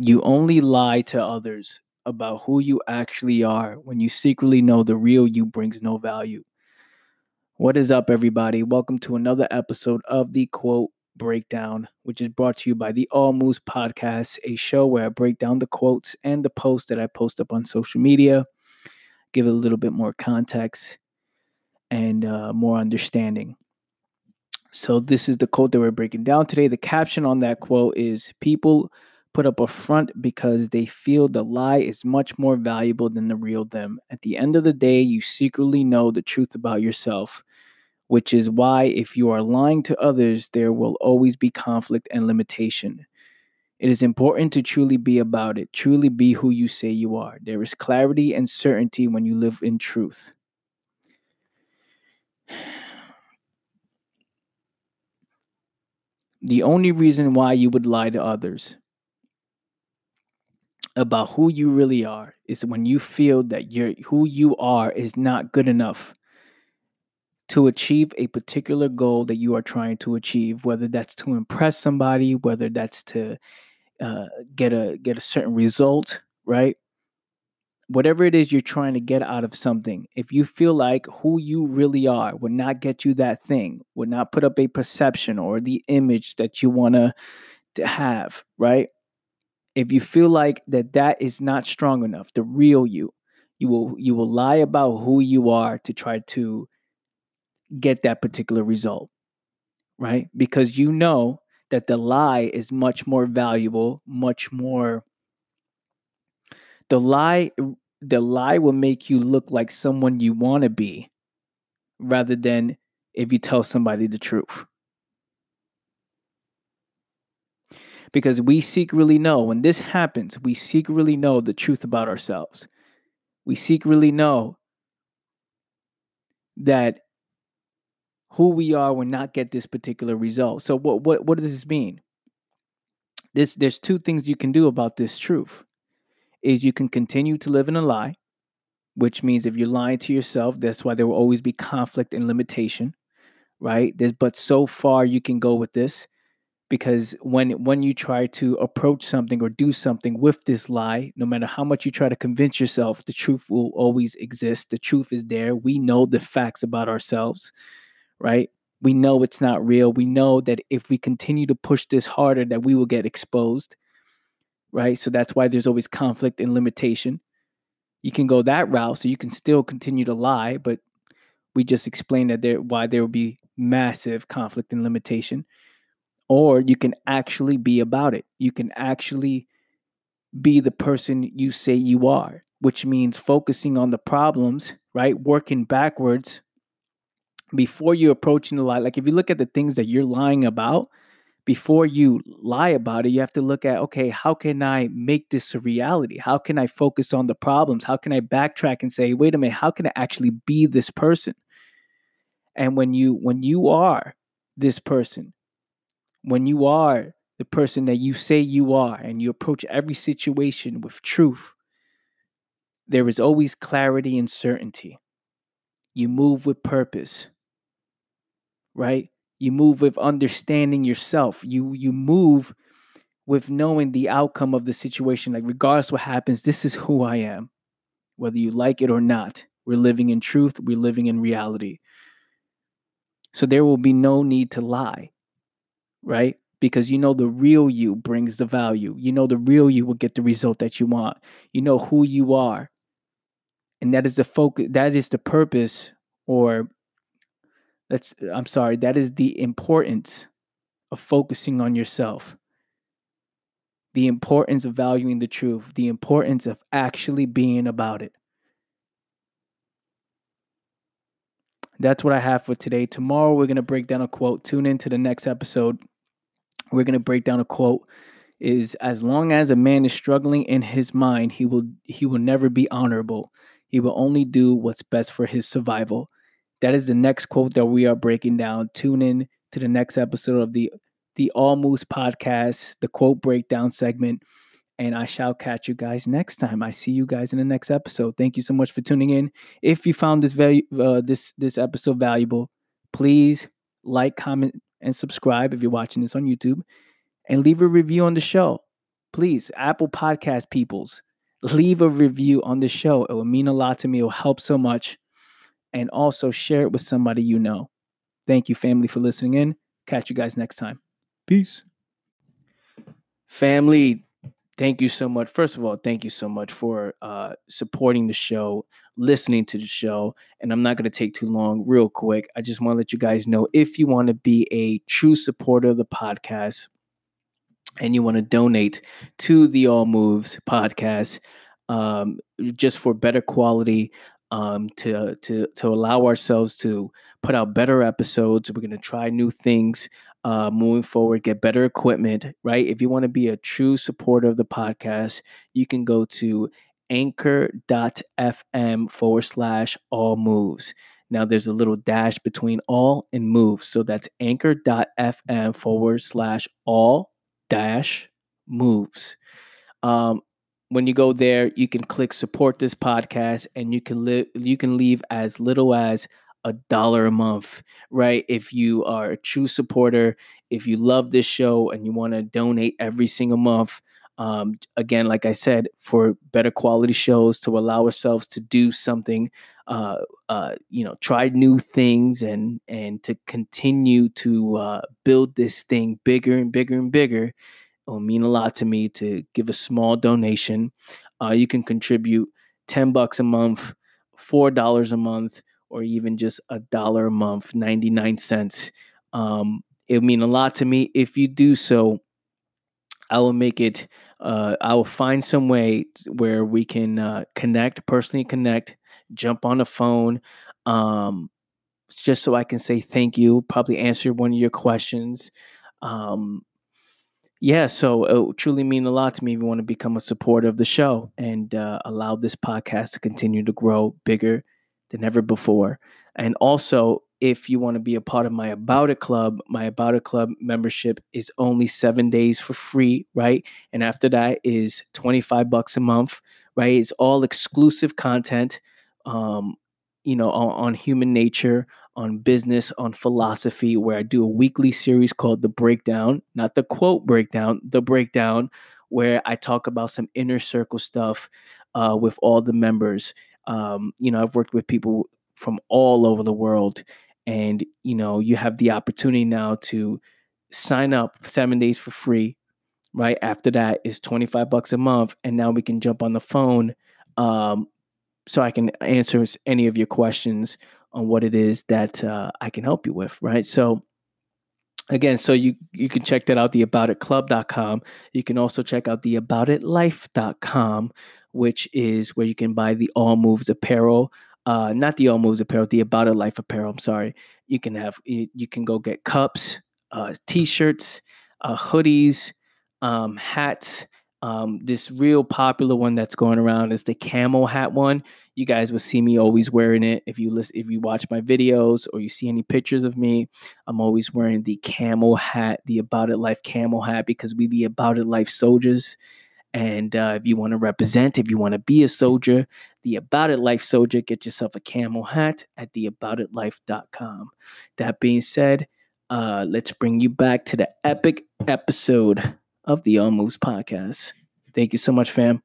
You only lie to others about who you actually are when you secretly know the real you brings no value. What is up, everybody? Welcome to another episode of the Quote Breakdown, which is brought to you by the All Moves Podcast, a show where I break down the quotes and the posts that I post up on social media, give it a little bit more context and uh, more understanding. So, this is the quote that we're breaking down today. The caption on that quote is People put up a front because they feel the lie is much more valuable than the real them. At the end of the day, you secretly know the truth about yourself, which is why if you are lying to others, there will always be conflict and limitation. It is important to truly be about it, truly be who you say you are. There is clarity and certainty when you live in truth. The only reason why you would lie to others about who you really are is when you feel that you're who you are is not good enough to achieve a particular goal that you are trying to achieve whether that's to impress somebody whether that's to uh, get a get a certain result right? Whatever it is you're trying to get out of something if you feel like who you really are would not get you that thing would not put up a perception or the image that you want to have right if you feel like that that is not strong enough the real you you will you will lie about who you are to try to get that particular result right? Because you know that the lie is much more valuable much more the lie the lie will make you look like someone you want to be rather than if you tell somebody the truth because we secretly know when this happens, we secretly know the truth about ourselves. We secretly know that who we are will not get this particular result. So what what what does this mean? This there's two things you can do about this truth. Is you can continue to live in a lie, which means if you're lying to yourself, that's why there will always be conflict and limitation, right? There's, but so far you can go with this because when when you try to approach something or do something with this lie no matter how much you try to convince yourself the truth will always exist. The truth is there. We know the facts about ourselves right? We know it's not real. We know that if we continue to push this harder that we will get exposed right? So that's why there's always conflict and limitation. You can go that route so you can still continue to lie but we just explained that there why there will be massive conflict and limitation or you can actually be about it. You can actually be the person you say you are, which means focusing on the problems, right? Working backwards before you approaching the lie. Like if you look at the things that you're lying about, before you lie about it, you have to look at okay, how can I make this a reality? How can I focus on the problems? How can I backtrack and say, wait a minute, how can I actually be this person? And when you when you are this person, when you are the person that you say you are and you approach every situation with truth, there is always clarity and certainty. You move with purpose, right? You move with understanding yourself. You you move with knowing the outcome of the situation. Like regardless what happens, this is who I am, whether you like it or not. We're living in truth. We're living in reality. So there will be no need to lie right? Because you know the real you brings the value. You know the real you will get the result that you want. You know who you are. And that is the focus, that is the purpose, or that's, I'm sorry, that is the importance of focusing on yourself. The importance of valuing the truth, the importance of actually being about it. That's what I have for today. Tomorrow, we're going to break down a quote. Tune in to the next episode. We're going to break down a quote. Is as long as a man is struggling in his mind he will he will never be honorable. He will only do what's best for his survival. That is the next quote that we are breaking down. Tune in to the next episode of the the all moves podcast the quote breakdown segment and i shall catch you guys next time i see you guys in the next episode thank you so much for tuning in if you found this value uh, this this episode valuable please like comment and subscribe if you're watching this on YouTube and leave a review on the show. please, Apple Podcast peoples, leave a review on the show. It will mean a lot to me. It will help so much. And also share it with somebody you know. Thank you, family, for listening in. Catch you guys next time. Peace. Family, thank you so much. First of all, thank you so much for uh, supporting the show, listening to the show. And I'm not going to take too long, real quick. I just want to let you guys know if you want to be a true supporter of the podcast and you want to donate to the All Moves podcast um, just for better quality. Um, to to to allow ourselves to put out better episodes. We're gonna try new things uh, moving forward, get better equipment, right? If you want to be a true supporter of the podcast, you can go to anchor.fm forward slash all moves. Now there's a little dash between all and moves. So that's anchor.fm forward slash all dash moves. Um, when you go there, you can click support this podcast and you can live you can leave as little as a dollar a month, right? If you are a true supporter, if you love this show and you want to donate every single month, um, again, like I said, for better quality shows to allow ourselves to do something, uh, uh, you know, try new things and and to continue to uh, build this thing bigger and bigger and bigger. It will mean a lot to me to give a small donation. Uh, you can contribute ten bucks a month, four dollars a month, or even just a dollar a month, ninety nine cents. Um, it would mean a lot to me if you do so. I will make it uh, I will find some way where we can uh, connect, personally connect, jump on the phone, um, just so I can say thank you, probably answer one of your questions. Um, yeah, so it will truly mean a lot to me if you want to become a supporter of the show and uh, allow this podcast to continue to grow bigger than ever before. And also, if you want to be a part of my About It Club, my About It Club membership is only seven days for free, right? And after that is 25 bucks a month, right? It's all exclusive content, um, you know, on, on human nature, on business, on philosophy, where I do a weekly series called The Breakdown, not the quote breakdown, The Breakdown, where I talk about some inner circle stuff uh, with all the members. Um, you know, I've worked with people from all over the world and you know you have the opportunity now to sign up seven days for free right? After that is 25 bucks a month and now we can jump on the phone um, so i can answer any of your questions on what it is that uh, i can help you with right? So again so you you can check that out the aboutitclub.com you can also check out the aboutitlife.com which is where you can buy the all moves apparel uh, not the All Moves apparel, the About It Life apparel. I'm sorry. You can have you, you can go get cups, uh, t-shirts, uh, hoodies, um, hats. Um, this real popular one that's going around is the camel hat one. You guys will see me always wearing it. If you listen, if you watch my videos or you see any pictures of me, I'm always wearing the camel hat, the About It Life camel hat, because we the About It Life soldiers. And uh, if you want to represent, if you want to be a soldier, the About It Life soldier, get yourself a camel hat at theaboutitlife.com. That being said, uh, let's bring you back to the epic episode of the All Moves podcast. Thank you so much, fam.